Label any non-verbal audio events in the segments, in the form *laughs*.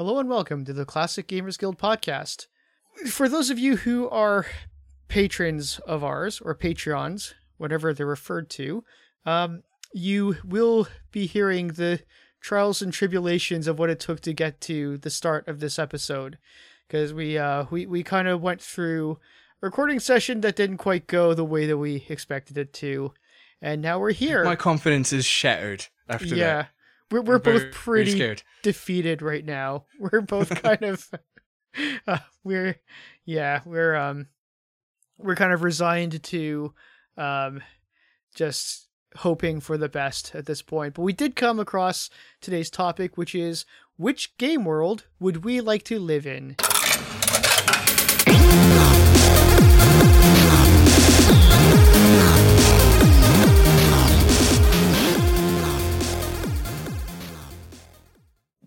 Hello and welcome to the Classic Gamers Guild podcast. For those of you who are patrons of ours or Patreons, whatever they're referred to, um, you will be hearing the trials and tribulations of what it took to get to the start of this episode. Because we uh, we we kind of went through a recording session that didn't quite go the way that we expected it to, and now we're here. My confidence is shattered after yeah. that. We're we're both pretty defeated right now. *laughs* We're both *laughs* kind of uh, we're yeah, we're um we're kind of resigned to um just hoping for the best at this point. But we did come across today's topic which is which game world would we like to live in?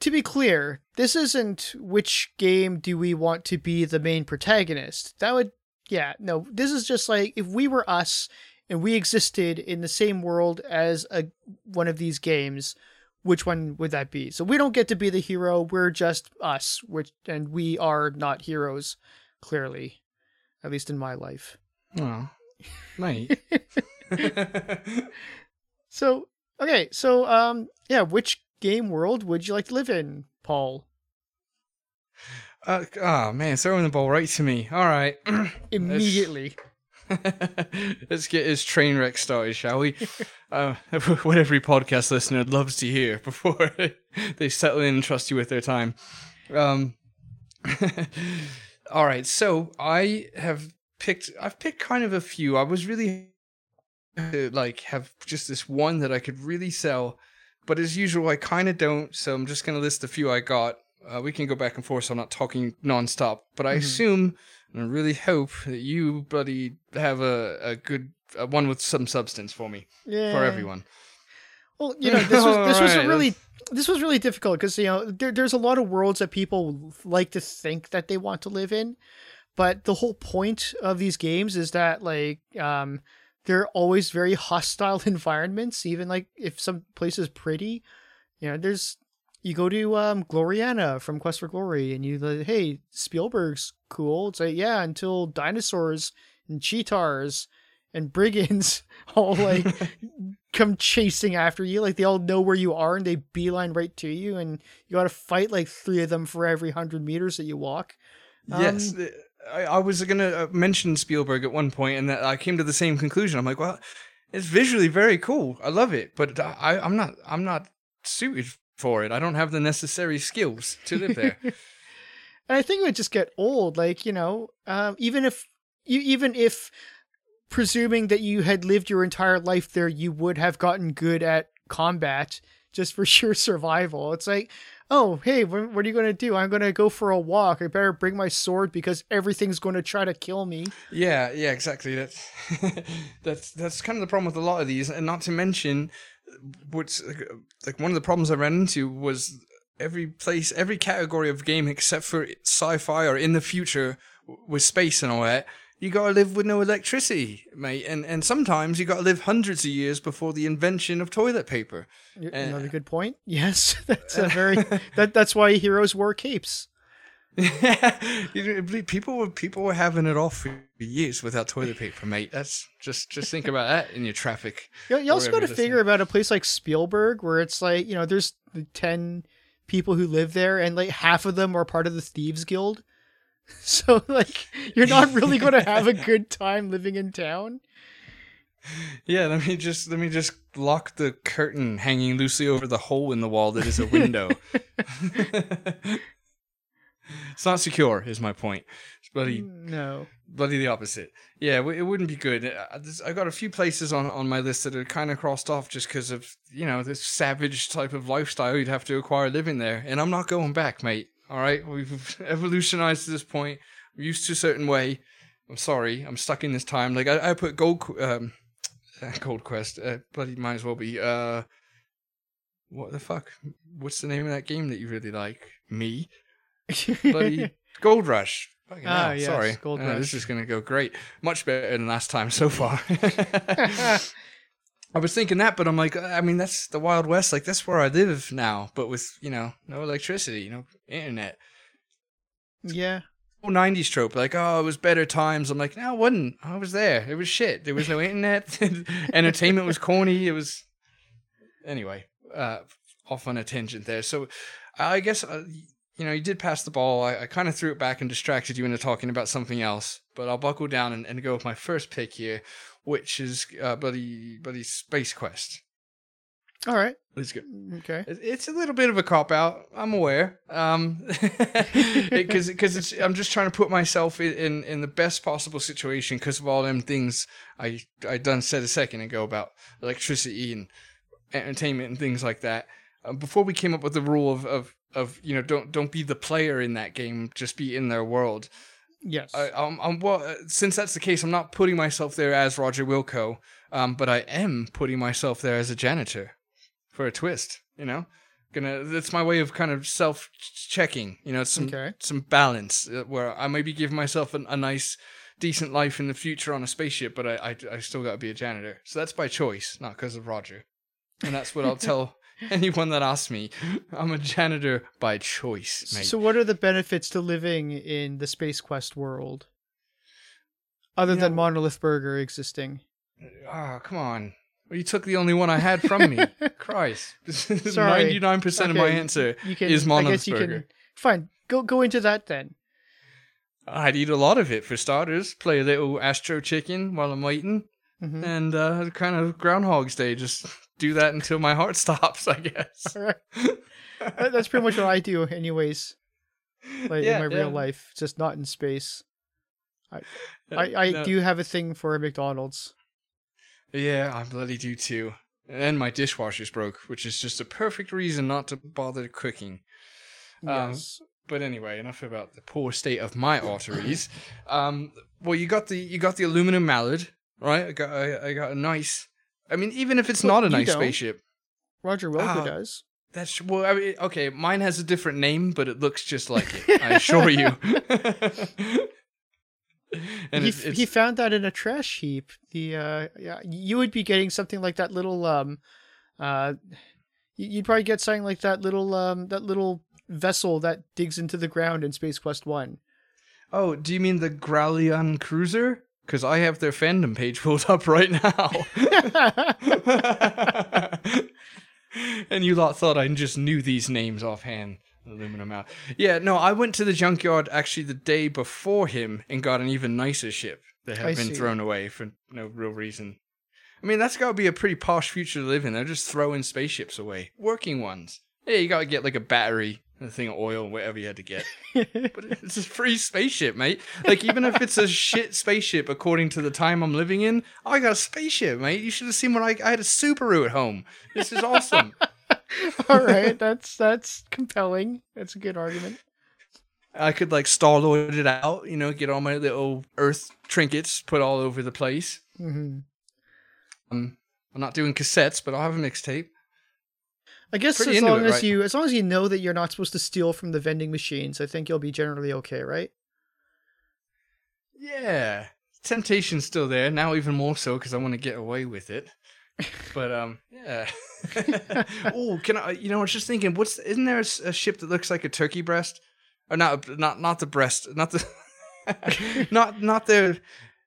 To be clear, this isn't which game do we want to be the main protagonist. That would, yeah, no, this is just like if we were us and we existed in the same world as a one of these games, which one would that be? So we don't get to be the hero. We're just us, which and we are not heroes, clearly, at least in my life. Oh, mate. *laughs* So okay, so um, yeah, which game world would you like to live in, Paul? uh, oh man, throwing the ball right to me. All right. *clears throat* Immediately. Let's *laughs* get his train wreck started, shall we? *laughs* uh, *laughs* what every podcast listener loves to hear before they settle in and trust you with their time. Um, all right, so I have picked. I've picked kind of a few. I was really like have just this one that I could really sell, but as usual, I kind of don't. So I'm just gonna list a few I got. Uh, we can go back and forth, so I'm not talking nonstop. But I Mhm. assume and I really hope that you, buddy, have a, a good uh, one with some substance for me yeah. for everyone. Well, you know, this was this was *laughs* a Alright, really this was really difficult because you know there, there's a lot of worlds that people like to think that they want to live in, but the whole point of these games is that like um they're always very hostile *laughs* environments. Even like if some place is pretty, you know, there's you go to um Gloriana from Quest for Glory and you like, hey Spielberg's cool. It's like yeah until dinosaurs and cheetahs and brigands *laughs* all like *laughs* come chasing after you. Like they all know where you are and they beeline right to you, and you got to fight like three of them for every hundred meters that you walk. yes, Um, th- I, I was gonna uh, mention Spielberg at one point, and that I came to the same conclusion. I'm like, well, it's visually very cool. I love it, but I, I'm not. I'm not suited for it. I don't have the necessary skills to live there. *laughs* And I think it would just get old. Like you know, um, even if you even if presuming that you had lived your entire life there, you would have gotten good at combat just for *laughs* sheer survival. It's like. Oh, hey, what, what are you going to do? I'm going to go for a walk. I better bring my sword because everything's going to try to kill me. Yeah, yeah, exactly. That's *laughs* that's that's kind of the problem with a lot of these, and not to mention, what's like one of the problems I ran into was every place, every category of game except for sci-fi or in the future with space and all that. You gotta live with no electricity, mate, and and sometimes you gotta live hundreds of years before the invention of toilet paper. Uh, Another good point. *laughs* Yes, that's a *laughs* very that that's why heroes wore capes. *laughs* People were people were having it off for years without toilet paper, mate. That's just just think about that in your traffic. You, you also got to figure about a place like Spielberg, where it's like you know there's ten people who live there, and like half of them are part of the thieves guild. *laughs* So like you're not really going to have a *laughs* good time living in town. Yeah, let me just let me just lock the curtain hanging loosely over the hole in the wall that is a window. *laughs* it's not secure, is my point. It's bloody, No. bloody the opposite. Yeah, it wouldn't be good. Uh, I got a few places on, on my list that are kind of crossed off just because of you know this savage type of lifestyle you'd have to acquire living there, and I'm not going back, mate. All right, we've *laughs* evolutionized to this point. We're used to a certain way. I'm sorry, I'm stuck in this time. Like I, I put gold, um, *laughs* Gold Quest. Uh, bloody might as well be. Uh, what the fuck? What's the name of that game that you really like? Me. *laughs* Bloody Gold Rush. Ah, yes, sorry. Gold Uh, This is gonna go great. Much better than last time so far. I was thinking that, but I'm like, I mean, that's the Wild West. Like that's where I live now, but with you know no electricity, no internet. Yeah. Whole '90s trope, like oh, it was better times. I'm like, no, it wasn't. I was there. It was shit. There was no internet. *laughs* Entertainment was corny. It was anyway. Uh, off on a tangent there. So I guess uh, you know you did pass the ball. I, I kind of threw it back and distracted you into talking about something else. But I'll buckle down and, and go with my first pick here, which is uh, Buddy Buddy Space Quest. All right. Let's go. Okay. It's a little bit of a cop out. I'm aware. Um, *laughs* because because it's I'm just trying to put myself in in, in the best possible situation because of all them things I I done said a second ago about electricity and entertainment and things like that. Uh, before we came up with the rule of of of you know don't don't be the player in that game, just be in their world. Yes. I, um, um, well, uh, since that's the case, I'm not putting myself there as Roger Wilco, um, but I am putting myself there as a janitor for a twist. You know, gonna that's my way of kind of self checking. You know, some Okay. some balance uh, where I maybe give myself an, a nice, decent life in the future on a spaceship, but I I, I still got to be a janitor. So that's by choice, not because of Roger. And that's what I'll *laughs* tell *laughs* anyone that asks me. I'm a janitor by choice, mate. so, what are the benefits to living in the Space Quest world, other You than know- Monolith Burger existing? Oh, come on. Well, you took the only one I had from me. *laughs* Christ. *laughs* Sorry. 99% of my answer You can. is I Monolith guess you Burger. can. Fine. Go go into that then. I'd eat a lot of it for starters. Play a little Astro Chicken while I'm waiting. Mhm. And uh, kind of Groundhog's Day. Just do that until my heart *laughs* stops, I guess. Right. That- That's pretty much what I do, anyways. Like Yeah, in my yeah. real life, just not in space. Uh, I, I no. do have a thing for McDonald's. Yeah, I bloody do too. And my dishwasher's broke, which is just a perfect reason not to bother cooking. Um, but anyway, enough about the poor state of my arteries. Um, well, you got the you got the aluminum mallard, right? I got I, I got a nice. I mean, even if it's Well, not a nice don't. spaceship, Roger Wilco ah, does. that's well. I mean, okay, mine has a different name, but it looks just like it. I *laughs* assure you. *laughs* and he, it's, it's he found that in a trash heap. The uh, yeah, you would be getting something like that little um, uh, you'd probably get something like that little um, that little vessel that digs into the ground in Space Quest One. oh, do you mean the Gralian cruiser? Because I have their fandom page *laughs* pulled up right now. *laughs* and you lot thought I just knew these names offhand. Aluminum out. Yeah, no, I went to the junkyard actually the day before him and got an even nicer ship that had I been see. thrown away for no real reason. I mean, that's got to be a pretty posh future to live in. They're just throwing spaceships away, working ones. Yeah, you got to get like a battery, a thing of oil, whatever you had to get. *laughs* But it's a free spaceship, mate. Like even if it's a shit spaceship, according to the time I'm living in, I got a spaceship, mate. You should have seen when I, I had a Subaru at home. This is awesome. *laughs* All right, that's that's compelling. That's a good argument. I could like star load it out, you know, get all my little Earth trinkets put all over the place. hmm Um, I'm not doing cassettes, but I'll have a mixtape. I guess Pretty as long it, as right? you as long as you know that you're not supposed to steal from the vending machines, I think you'll be generally okay, right? Yeah, temptation's still there now, even more so because I want to get away with it. But um, yeah. *laughs* oh, can I? You know, I was just thinking, what's isn't there a ship that looks like a turkey breast? Or not? Not not the breast. Not the. *laughs* not not their.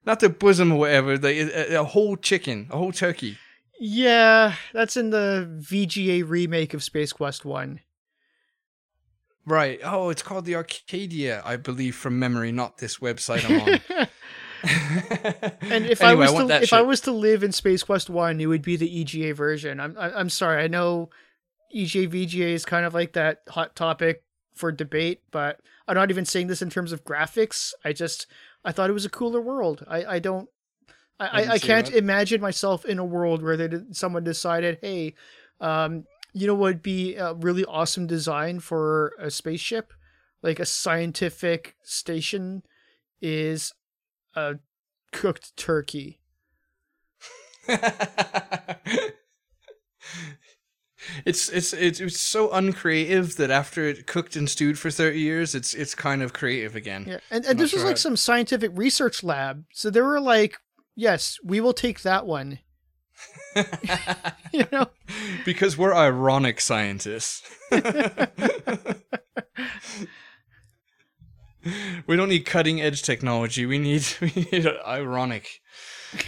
Not the bosom or whatever. They, a, a whole chicken, a whole turkey. Yeah, that's in the VGA remake of Space Quest One. Right. Oh, it's called the Arcadia, I believe, from memory, not this website I'm on. *laughs* *laughs* And if Anyway, I was want to if I was to live in Space Quest One, it would be the EGA version. I'm I- I'm sorry, I know EGA VGA is kind of like that hot topic for debate, but I'm not even saying this in terms of graphics. I just I thought it was a cooler world. I I don't. I, I, I can't that. imagine myself in a world where they did, someone decided, hey, um, you know what would be a really awesome design for a spaceship, like a scientific station, is a cooked turkey. *laughs* it's, it's it's it's so uncreative that after it cooked and stewed for 30 years, it's it's kind of creative again. Yeah, and, and this was sure like I- some scientific research lab. So there were like, yes, we will take that one. *laughs* you know, because we're ironic scientists. *laughs* we don't need cutting edge technology. We need *laughs* we need ironic,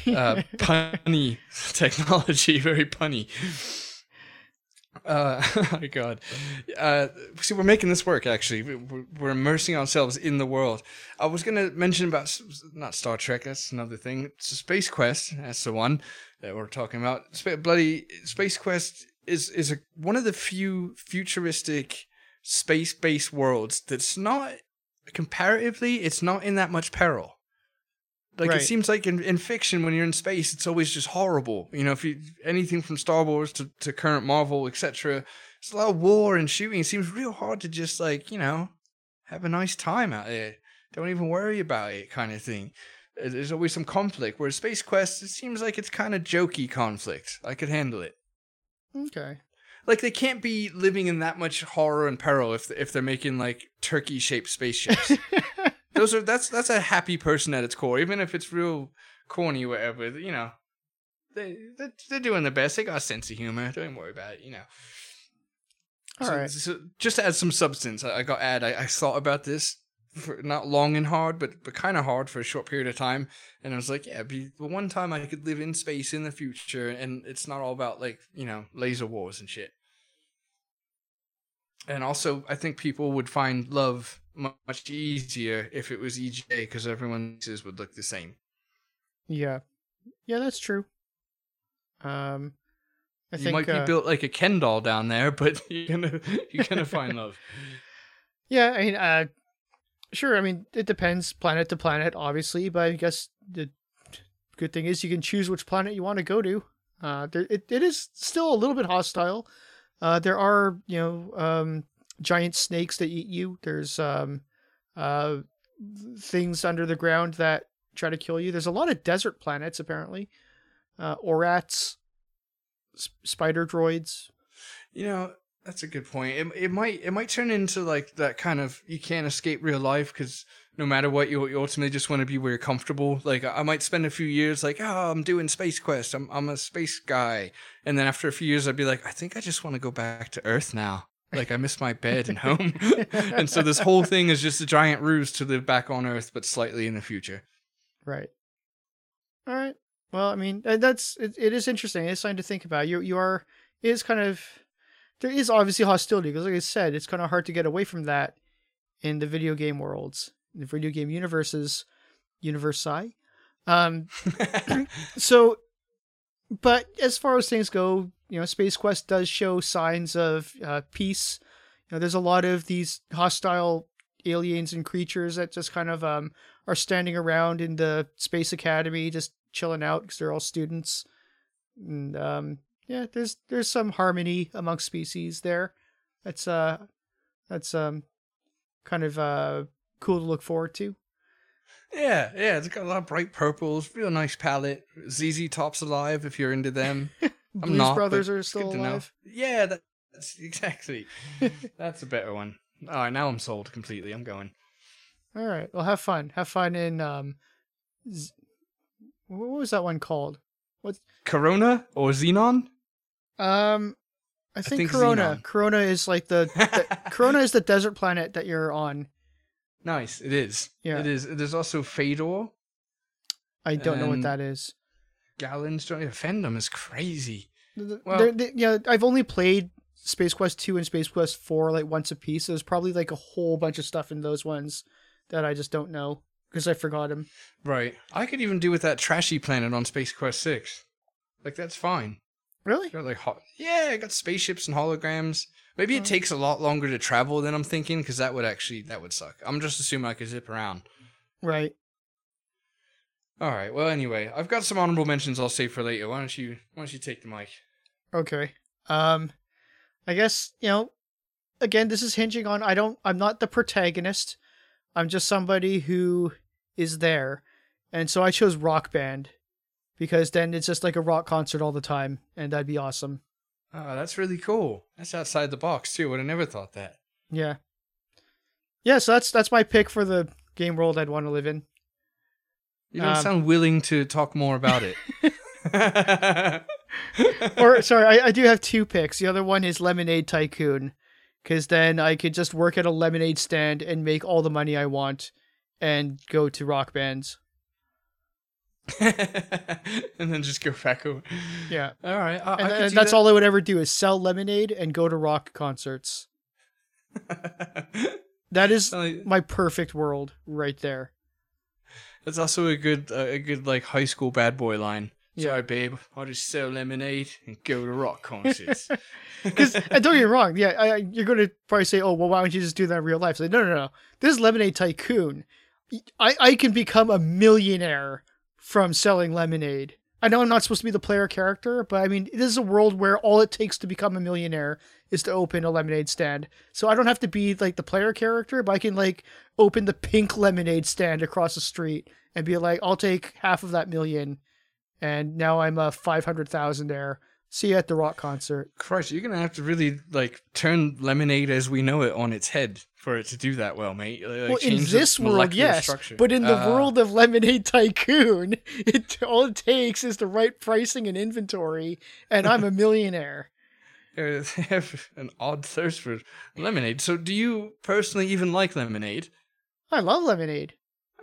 uh, punny technology. Very punny. Uh, *laughs* oh my God. Uh, see, we're making this work. Actually, we're, immersing ourselves in the world. I was gonna mention about not Star Trek. That's another thing. It's Space Quest. That's the one that we're talking about. Sp- bloody Space Quest is is a, one of the few futuristic space-based worlds that's not comparatively. It's not in that much peril. Like Right. it seems like in, in fiction, when you're in space, it's always just horrible. You know, if you anything from Star Wars to, to current Marvel, etc. It's a lot of war and shooting. It seems real hard to just like you know have a nice time out there. Don't even worry about it, kind of thing. Uh, There's always some conflict. Whereas Space Quest, it seems like it's kind of jokey conflict. I could handle it. okay. Like they can't be living in that much horror and peril if if they're making like turkey shaped spaceships. *laughs* Those are that's that's a happy person at its core, even if it's real corny or whatever. You know, they they're, they're doing their best. They got a sense of humor. Don't worry about it. You know. All so, right. so just to add some substance, I, I got add. I, I thought about this for not long and hard, but but kind of hard for a short period of time. And I was like, yeah, be the one time I could live in space in the future, and it's not all about like you know laser wars and shit. And also, I think people would find love much easier if it was EGA because everyone's would look the same. Yeah. Yeah, that's true. Um, I you think might be uh, built like a Ken doll down there, but *laughs* you're gonna you're gonna find love. *laughs* Yeah, I mean, uh, sure. I mean, it depends planet to planet, obviously, but I guess the good thing is you can choose which planet you want to go to. Uh, it, it is still a little bit hostile. Uh, there are, you know, um, giant snakes that eat you. There's um, uh, things under the ground that try to kill you. There's a lot of desert planets, apparently. Uh, orats, sp- spider droids. You know, that's a good point. It, it might it might turn into like that kind of you can't escape real life because no matter what you, you ultimately just want to be where you're comfortable. Like I might spend a few years like oh I'm doing space quest I'm I'm a space guy and then after a few years I'd be like I think I just want to go back to Earth now. Like I miss my bed and home, *laughs* *laughs* and so this whole thing is just a giant ruse to live back on Earth, but slightly in the future. Right. All right. Well, I mean, uh, that's it, it is interesting. It's something to think about. You you are it is kind of there is obviously hostility because, like I said, it's kind of hard to get away from that in the video game worlds, the video game universes, universi. Um. *laughs* *clears throat* So, but as far as things go, you know, Space Quest does show signs of uh, peace. You know, there's a lot of these hostile aliens and creatures that just kind of um are standing around in the space academy just chilling out because they're all students and um yeah there's there's some harmony amongst species there that's uh that's um kind of uh cool to look forward to Yeah, yeah, it's got a lot of bright purples, real nice palette. ZZ Top's alive if you're into them. *laughs* I'm blues not, brothers are still good to know. alive Yeah, that, that's exactly. *laughs* that's a better one. All right, now I'm sold completely. I'm going. all right well have fun have fun in um Z- what was that one called What Kerona or Xenon? um i think, think Kerona Xenon. Kerona is like the, the *laughs* Kerona is the desert planet that you're on nice, it is. Yeah. It is. There's also Fedor. i don't know what And- that is Gallons. Fandom is crazy. Well, Well- yeah, I've only played Space Quest two and Space Quest four like once a piece. So there's probably like a whole bunch of stuff in those ones that I just don't know because I forgot them. Right. I could even do with that trashy planet on Space Quest 6. Like, that's fine. Really? Got like, ho- yeah, I got spaceships and holograms. Maybe it Oh. takes a lot longer to travel than I'm thinking, because that would actually, that would suck. I'm just assuming I could zip around. Right. All right. Well, anyway, I've got some honorable mentions I'll save for later. Why don't you, why don't you take the mic? Okay. Um, I guess you know. Again, this is hinging on I don't. I'm not the protagonist. I'm just somebody who is there, and so I chose Rock Band because then it's just like a rock concert all the time, and that'd be awesome. Oh, that's really cool. That's outside the box too. Would have never thought that. Yeah. Yeah. So that's that's my pick for the game world I'd want to live in. You don't Um, sound willing to talk more about it. *laughs* or sorry, I, I do have two picks. The other one is Lemonade Tycoon, because then I could just work at a lemonade stand and make all the money I want, and go to rock bands. *laughs* and then just go back over. Yeah, All right. I, and, I and that's that. all I would ever do is sell lemonade and go to rock concerts. *laughs* That is Like, my perfect world right there. That's also a good, uh, a good like high school bad boy line. Yeah. Sorry, babe. I'll just sell lemonade and go to rock concerts. *laughs* Because and don't get me wrong, yeah, I, I- you're going to probably say, "Oh, well, why don't you just do that in real life?" Say, no, no, no. This is Lemonade Tycoon. I I can become a millionaire from selling lemonade. I know I'm not supposed to be the player character, but I mean, this is a world where all it takes to become a millionaire is to open a lemonade stand. So I don't have to be like the player character, but I can like open the pink lemonade stand across the street and be like, "I'll take half of that million, and now I'm a five hundred thousandaire. See you at the rock concert." Christ, you're gonna have to really like turn lemonade as we know it on its head for it to do that well, mate. Like, well, in this world, yes, structure. but in the Ah. world of Lemonade Tycoon, *laughs* it all it takes is the right pricing and inventory, and I'm a *laughs* millionaire. Uh, they have an odd thirst for lemonade. So, do you personally even like lemonade? I love lemonade.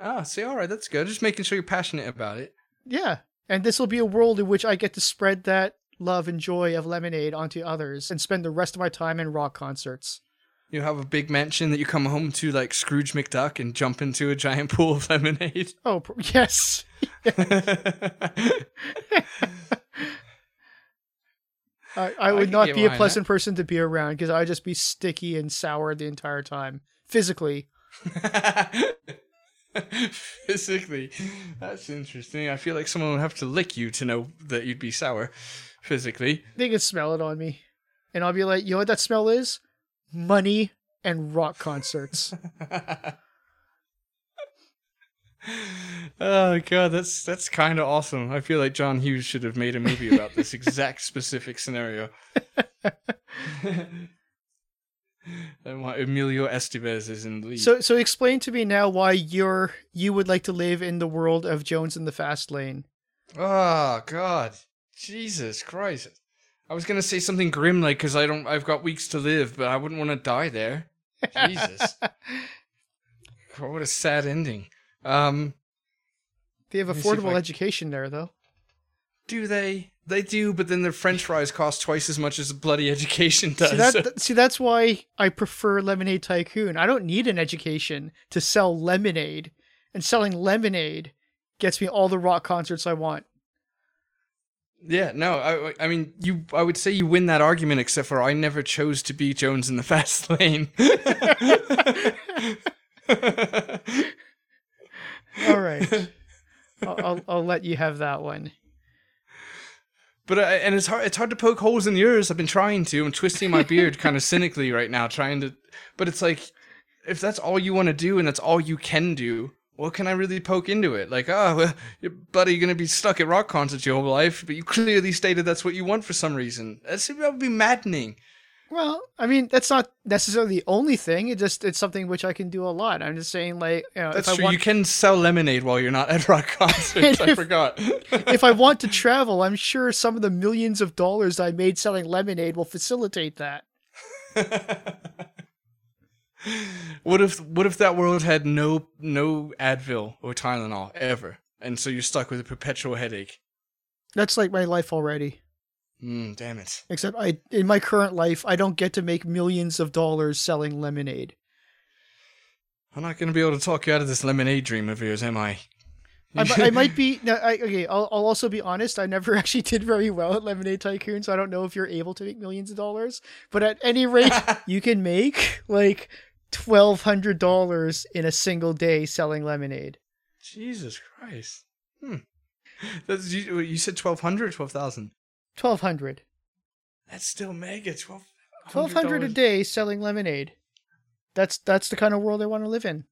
Ah, see, all right, that's good. Just making sure you're passionate about it. Yeah, and this will be a world in which I get to spread that love and joy of lemonade onto others and spend the rest of my time in rock concerts. You have a big mansion that you come home to, like Scrooge McDuck, and jump into a giant *laughs* pool of lemonade. Oh pr- yes, *laughs* I, I would can not be a pleasant person to be around because I'd just be sticky and sour the entire time, physically. *laughs* physically, that's interesting. I feel like someone would have to lick you to know that you'd be sour. Physically, They could smell it on me. And I'll be like, you know what that smell is? Money and rock concerts. *laughs* oh god, that's that's kind of awesome. I feel like John Hughes should have made a movie about this exact *laughs* specific scenario. *laughs* and why Emilio Estevez is in the lead. so so explain to me now why you're you would like to live in the world of Jones in the Fast Lane. Oh God, Jesus Christ! I was gonna say something grim like because I don't, I've got weeks to live, but I wouldn't want to die there. Jesus, God, *laughs* what a sad ending. Um, They have Let me see if affordable I- education there though. do they? They do, but then their French fries cost twice as much as a bloody education does. See that *laughs* th- see that's why I prefer Lemonade Tycoon. I don't need an education to sell lemonade. And selling lemonade gets me all the rock concerts I want. Yeah, no, I, I mean, you. I would say you win that argument, except for I never chose to be Jones in the *laughs* fast lane. *laughs* All right. I'll, I'll I'll let you have that one. But uh, and it's hard. It's hard to poke holes in yours. I've been trying to. I'm twisting my beard *laughs* kind of cynically right now, trying to. But it's like, if that's all you want to do and that's all you can do, what can I really poke into it? Like, oh, well, your buddy gonna be stuck at rock concerts your whole life, but you clearly stated that's what you want for some reason. That's, that would be maddening. Well, I mean, that's not necessarily the only thing. It just it's something which I can do a lot. I'm just saying, like, you know, That's if I true. want You can sell lemonade while you're not at rock *laughs* concerts. I forgot. if I want to travel, I'm sure some of the millions of dollars I made selling lemonade will facilitate that. *laughs* what if what if that world had no no Advil or Tylenol ever, and so you're stuck with a perpetual headache? That's like my life already. Mm, damn it. Except I in my current life, I don't get to make millions of dollars selling lemonade. I'm not going to be able to talk you out of this lemonade dream of yours, am I? I, I might *laughs* be no, I, okay. I'll, I'll also be honest. I never *laughs* actually did very well at Lemonade Tycoon, so I don't know if you're able to make millions of dollars. But at any rate, *laughs* you can make like twelve hundred dollars in a single day selling lemonade. Jesus Christ. Hmm. That's, you, you said 1,200 12,000? Twelve hundred. That's still mega. 12 Twelve hundred a day selling lemonade. That's that's the kind of world I want to live in.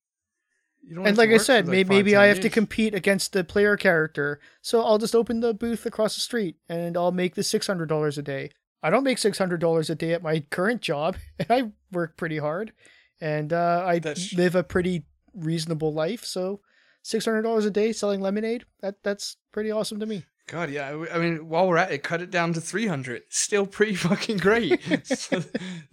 You don't And like I said, like, may, maybe I have to compete against the player character. So I'll just open the booth across the street and I'll make the six hundred dollars a day. I don't make six hundred dollars a day at my current job, *laughs* and I work pretty hard, and uh, I That's- live a pretty reasonable life. So six hundred dollars a day selling lemonade that that's pretty awesome to me. God, yeah. I- I mean, while we're at it, cut it down to 300. Still pretty *laughs* fucking great. So,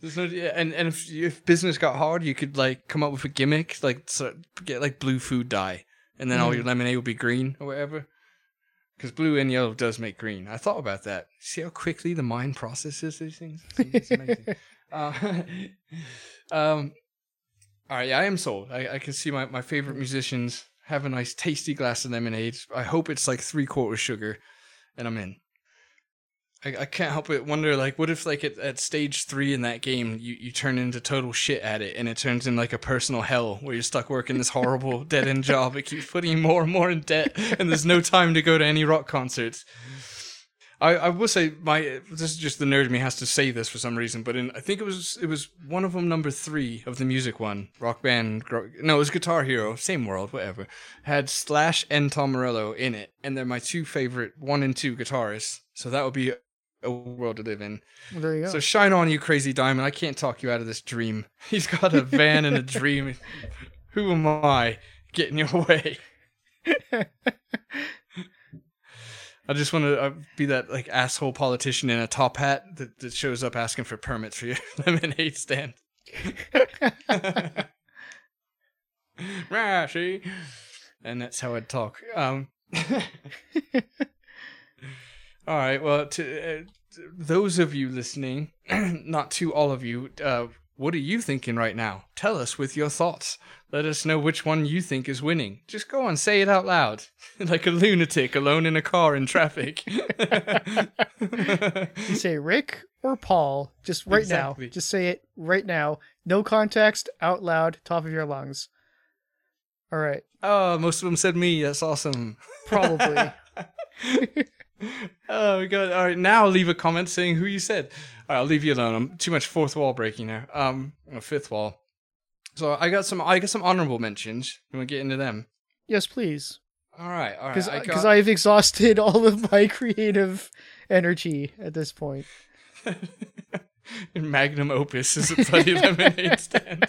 there's no, yeah, and and if, if business got hard, you could like come up with a gimmick, like so, get like blue food dye, and then all your lemonade will be green or whatever. Because blue and yellow does make green. I thought about that. See how quickly the mind processes these things. It's amazing. *laughs* uh, *laughs* um, all right, yeah, I am sold. I, I can see my, my favorite musicians have a nice tasty glass of lemonade. I hope it's like three quarters sugar, and I'm in. I, I can't help but wonder, like, what if, like, at, at stage three in that game, you, you turn into total shit at it, and it turns in like a personal hell where you're stuck working this horrible *laughs* dead end job. It keeps putting you more and more in debt, and there's no time to go to any rock concerts. I, I will say my this is just the nerd in me has to say this for some reason, but in I think it was it was one of them number three of the music one rock band no it was Guitar Hero same world whatever had Slash and Tom Morello in it, and they're my two favorite one and two guitarists, so that would be a world to live in. Well, there you go. So shine on you, crazy diamond! I can't talk you out of this dream. *laughs* He's got a van and a *laughs* dream. Who am I getting your *laughs* way? I just want to uh, be that like asshole politician in a top hat that, that shows up asking for permits for your *laughs* lemonade stand. *laughs* Rashi, and that's how I'd talk. Um, *laughs* all right. Well, to uh, those of you listening, *clears throat* not to all of you, uh, what are you thinking right now? Tell us with your thoughts. Let us know which one you think is winning. Just go on, say it out loud, *laughs* like a lunatic alone in a car in traffic. you *laughs* say Rick or Paul, just right Exactly. now. Just say it right now. No context, out loud, top of your lungs. All right, oh, most of them said me. That's awesome. probably. *laughs* oh god! All right, now leave a comment saying who you said. Right, I'll leave you alone. I'm too much fourth wall breaking now. Um, fifth wall. So I got some. I got some honorable mentions. You want to get into them? yes, please. All right, all right. Because I because got- I've exhausted *laughs* all of my creative energy at this point. *laughs* Magnum opus is a bloody *laughs* lemonade stand.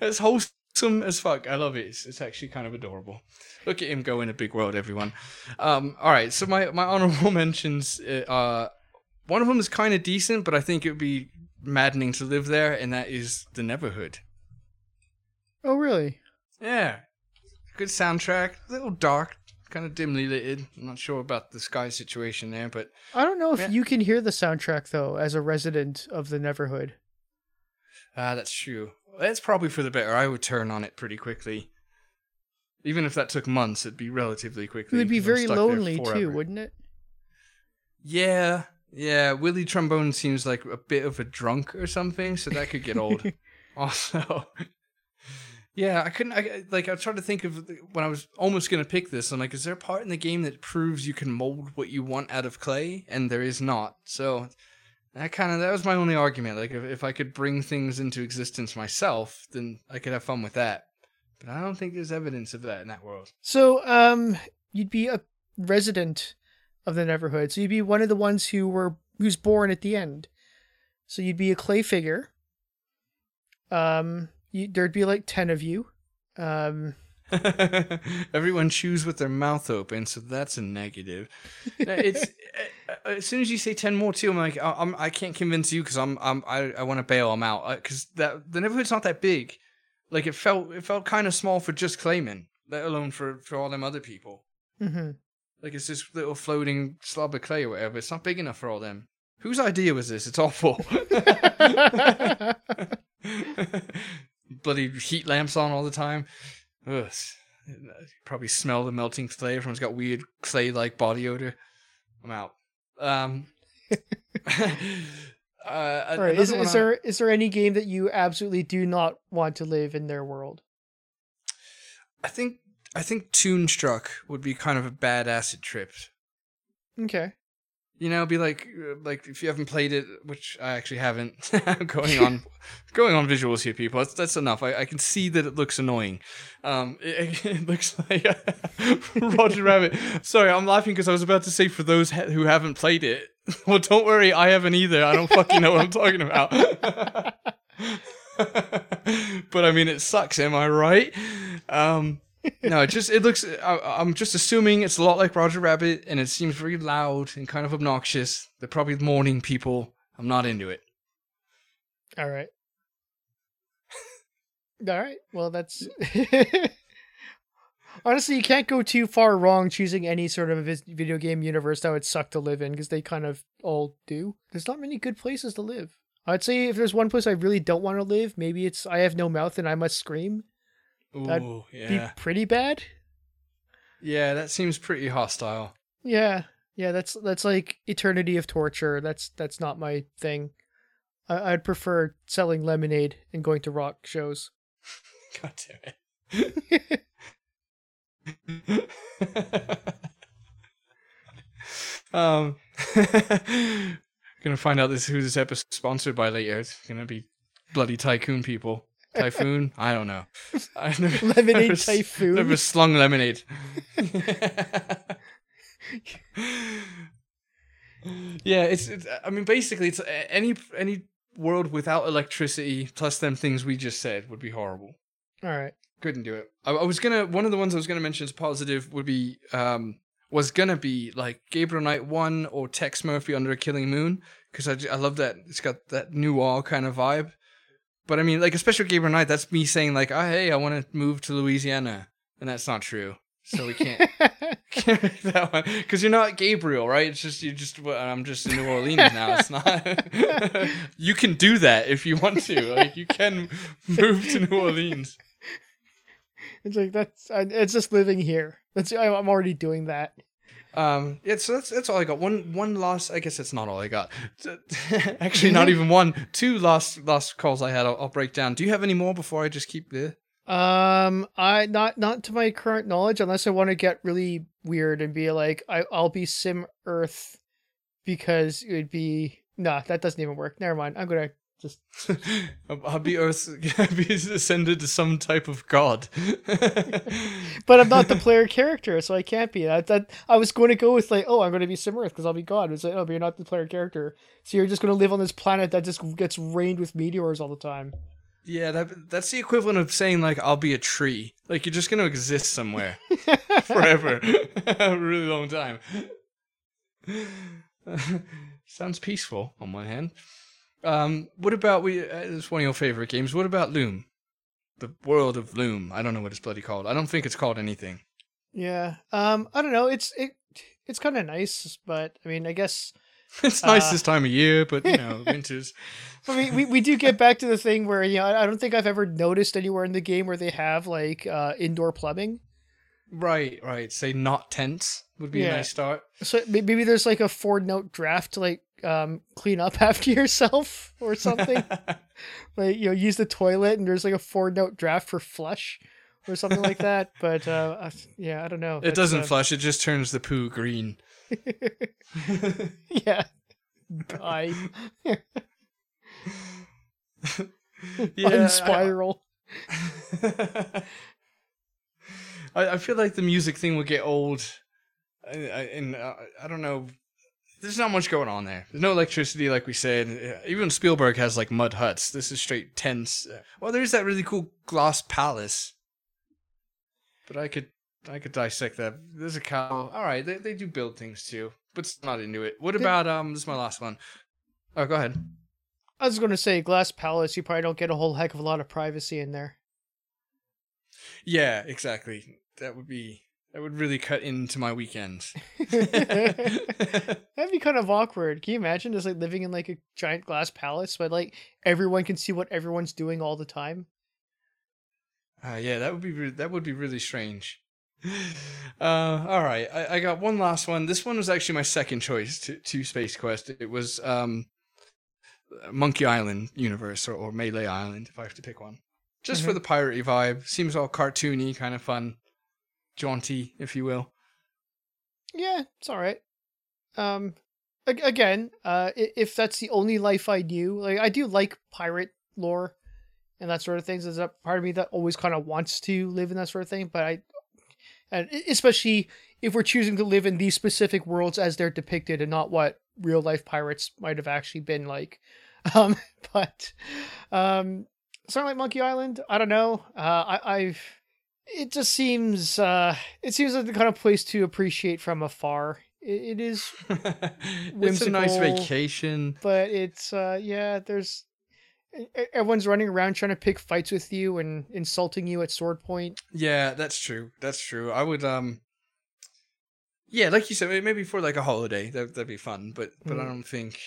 it's wholesome as fuck. I love it. It's, it's actually kind of adorable. Look at him go in a big world, everyone. Um, all right, so my my honorable mentions. Uh, one of them is kind of decent, but I think it would be maddening to live there, and that is the Neverhood. Oh, really? Yeah, good soundtrack. A little dark, kind of dimly lit. I'm not sure about the sky situation there, but I don't know if Yeah. you can hear the soundtrack though, as a resident of the Neverhood. Ah, that's true. That's probably for the better. I would turn on it pretty quickly. Even if that took months, it'd be relatively quickly. It would be very lonely too, wouldn't it? Yeah, yeah. Willie Trombone seems like a bit of a drunk or something, so that could get old. *laughs* also, yeah, I couldn't. I, like, I tried to think of when I was almost gonna pick this. I'm like, is there a part in the game that proves you can mold what you want out of clay? And there is not. So that kind of that was my only argument. Like, if, if I could bring things into existence myself, then I could have fun with that. But I don't think there's evidence of that in that world. So, um, you'd be a resident of the Neverhood. So you'd be one of the ones who were who's born at the end. So you'd be a clay figure. Um, you, there'd be like ten of you. Um, *laughs* Everyone chews with their mouth open, so that's a negative. No, it's *laughs* uh, as soon as you say ten more too, I'm like, I- I'm, I can't convince you because I'm, I'm, I, I want to bail them out because that the neighborhood's not that big. Like it felt, it felt kind of small for just Klaymen, let alone for for all them other people. mhm. Like it's this little floating slab of clay or whatever. It's not big enough for all them. Whose idea was this? It's awful. *laughs* Bloody heat lamps on all the time. Ugh. Probably smell the melting clay. Everyone's got weird clay-like body odor. I'm out. Um. *laughs* uh, All right. Is, is one I- there is there any game that you absolutely do not want to live in their world? I think I think Toonstruck would be kind of a bad acid trip. Okay. You know, be like uh, like if you haven't played it, which I actually haven't. *laughs* Going *laughs* on going on visuals here, people. That's that's enough. I, I can see that it looks annoying. Um, *laughs* it, it looks like Roger Rabbit. Sorry, I'm laughing because I was about to say for those ha- who haven't played it. Well, don't worry, I haven't either. I don't fucking know what I'm talking about. but I mean, it sucks. Am I right? Um, no, it just it looks. I, I'm just assuming it's a lot like Roger Rabbit, and it seems very loud and kind of obnoxious. They're probably morning people. I'm not into it. All right. *laughs* All right. Well, that's *laughs* honestly you can't go too far wrong choosing any sort of video game universe that would suck to live in because they kind of all do. There's not many good places to live. I'd say if there's one place I really don't want to live, maybe it's I have no mouth and I must scream. That'd yeah, Be pretty bad. yeah, that seems pretty hostile. Yeah, yeah, that's that's like eternity of torture. That's that's not my thing. I, I'd prefer selling lemonade and going to rock shows. *laughs* God damn it. *laughs* um, *laughs* gonna find out this who this episode sponsored by later. It's gonna be bloody tycoon people. Typhoon? I don't know. I *laughs* never, Lemonade never typhoon. Never slung lemonade. *laughs* yeah, it's, it's. I mean, basically, it's any any world without electricity plus them things we just said would be horrible. All right. Couldn't do it. I, I was gonna. One of the ones I was gonna mention as positive would be um was gonna be like Gabriel Knight one or Tex Murphy under a Killing Moon because I, I love that it's got that noir kind of vibe. But I mean, like especially Gabriel Knight, that's me saying like, oh, hey, I want to move to Louisiana, and that's not true. So we can't *laughs* can't make that one because you're not Gabriel, right? It's just you just I'm just in New Orleans now. It's not. *laughs* *laughs* you can do that if you want to. Like you can move to New Orleans. it's like that's I- it's just living here. That's I'm already doing that. Um, yeah, so that's that's all I got. One one last. I guess that's not all I got. *laughs* Actually, not even one. Two last last calls I had. I'll, I'll break down. Do you have any more before I just keep the? Um, I not not to my current knowledge, unless I want to get really weird and be like, I I'll be Sim Earth because it would be nah, that doesn't even work. Never mind. I'm gonna just I'll I'll be Earth. I'll be ascended to some type of god. *laughs* but I'm not the player character, so I can't be. That I was going to go with like, oh, I'm going to be Sim Earth because I'll be God. It's like, oh, but you're not the player character, so you're just going to live on this planet that just gets rained with meteors all the time. yeah, that that's the equivalent of saying like I'll be a tree. Like you're just gonna exist somewhere *laughs* forever, *laughs* a really long time. Sounds peaceful on one hand. Um, what about we? Uh, it's one of your favorite games. What about Loom? The world of Loom. I don't know what it's bloody called. I don't think it's called anything. Yeah. Um. I don't know. It's it. It's kind of nice, but I mean, I guess. *laughs* It's nice Uh. this time of year, but you know, *laughs* winters. I mean, we, we do get back to the thing where you know I don't think I've ever noticed anywhere in the game where they have like uh, indoor plumbing. Right, right. Say not tents would be Yeah. a nice start. So maybe there's like a four note draft to like um clean up *laughs* after yourself or something. *laughs* like you know use the toilet and there's like a four note draft for flush or something like that. *laughs* But uh, yeah, I don't know. it doesn't uh, flush. It just turns the poo green. yeah. Dye. Yeah, Unspiral. I, I feel like the music thing will get old, I, I, and uh, I don't know. There's not much going on there. There's no electricity, like we said. Uh, Even Spielberg has like mud huts. This is straight. Uh, Well, there's that really cool glass palace, but I could I could dissect that. There's a cow. All right, they they do build things too, but it's not into it. What about um? This is my last one. Oh, go ahead. I was going to say Glass Palace. You probably don't get a whole heck of a lot of privacy in there. Yeah, exactly. That would be that would really cut into my weekends. *laughs* *laughs* That'd be kind of awkward. Can you imagine just like living in like a giant glass palace, but like everyone can see what everyone's doing all the time? Uh, yeah, that would be re- that would be really strange. *sighs* Uh, all right, I, I got one last one. This one was actually my second choice to, to Space Quest. It was um, Monkey Island universe or, or Melee Island, if I have to pick one. Just for Mhm. the piratey vibe. Seems all cartoony, kind of fun, jaunty, if you will. Yeah, it's all right. Um, ag- again, uh, if that's the only life I knew, like I do like pirate lore and that sort of things. There's a part of me that always kind of wants to live in that sort of thing, but I, and especially if we're choosing to live in these specific worlds as they're depicted and not what real life pirates might have actually been like. *laughs* Um, but um, something like Monkey Island, I don't know. Uh, I, I've it just seems uh it seems like the kind of place to appreciate from afar. it, it is, *laughs* it's a nice vacation. but it's uh yeah, there's everyone's running around trying to pick fights with you and insulting you at sword point. Yeah, that's true. That's true. I would um Yeah, like you said, maybe for like a holiday, that that'd be fun, but but I Mm. don't think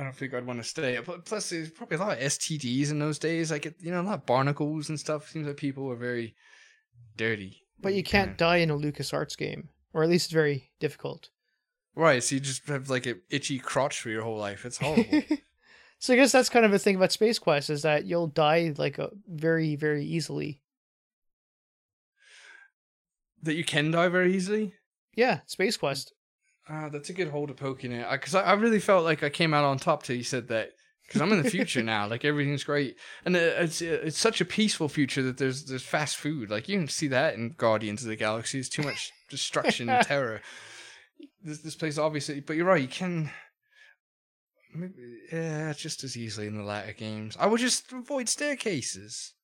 I don't think I'd want to stay. Pl- Plus, there's probably a lot of STDs in those days. Like, you know, a lot of barnacles and stuff. Seems like people were very dirty. But you can't die in a LucasArts game, or at least it's very difficult. Right, so you just have like an itchy crotch for your whole life. It's horrible. *laughs* so I guess that's kind of a thing about Space Quest is that you'll die like a, very very easily. that you can die very easily. Yeah, Space Quest. Ah, that's a good hole to poke in it. Because I, I really felt like I came out on top till you said that. Because I'm in the future *laughs* now, like everything's great, and it- it's it's such a peaceful future that there's there's fast food. Like you can see that in Guardians of the Galaxy. There's too much *laughs* destruction and terror. This this place obviously, but you're right. You can, maybe, yeah, just as easily in the latter games. I would just avoid staircases.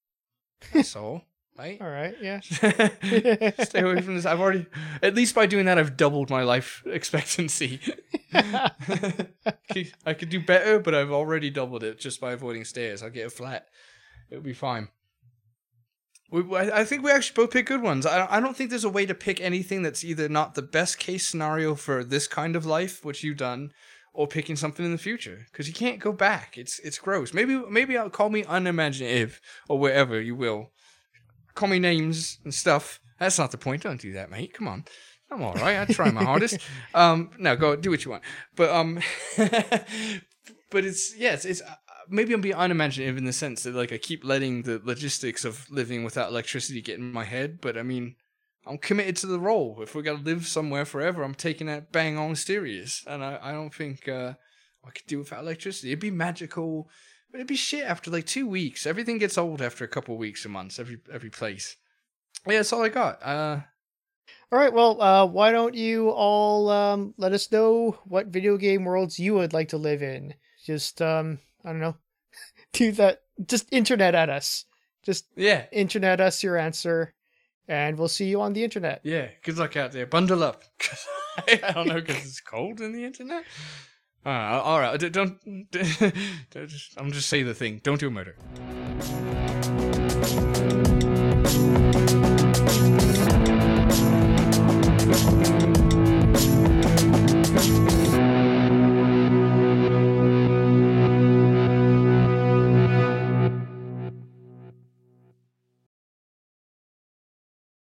That's all, right? All right, yeah. *laughs* Stay away from this. I've already, at least by doing that, I've doubled my life *laughs* expectancy. *laughs* I could do better, but I've already doubled it just by avoiding stairs. I'll get a flat. It'll be fine. We, I think we actually both pick good ones. I, I don't think there's a way to pick anything that's either not the best case scenario for this kind of life, which you've done, or picking something in the future because you can't go back. It's it's gross. Maybe maybe I'll call me unimaginative or wherever you will. Call me names and stuff. That's not the point. Don't do that, mate. Come on. I'm all right. I try my hardest. *laughs* Um, no, go do what you want. But um, *laughs* but it's yes, it's uh, maybe I'm being unimaginative in the sense that like I keep letting the logistics of living without electricity get in my head. But I mean, I'm committed to the role. If we're gonna live somewhere forever, I'm taking that bang on serious. And I, I don't think uh, I could do without electricity. It'd be magical, but it'd be shit after like two weeks. Everything gets old after a couple weeks or months. Every every place. Yeah, that's all I got. Uh, All right, well, uh, why don't you all um, let us know what video game worlds you would like to live in? Just, um, I don't know, *laughs* do that. Just internet at us. Just yeah, internet us your answer, and we'll see you on the internet. Yeah, good luck out there. Bundle up. *laughs* I don't know because it's cold in the internet. Uh, all right, don't. *laughs* don't I'm just say the thing. Don't do a murder.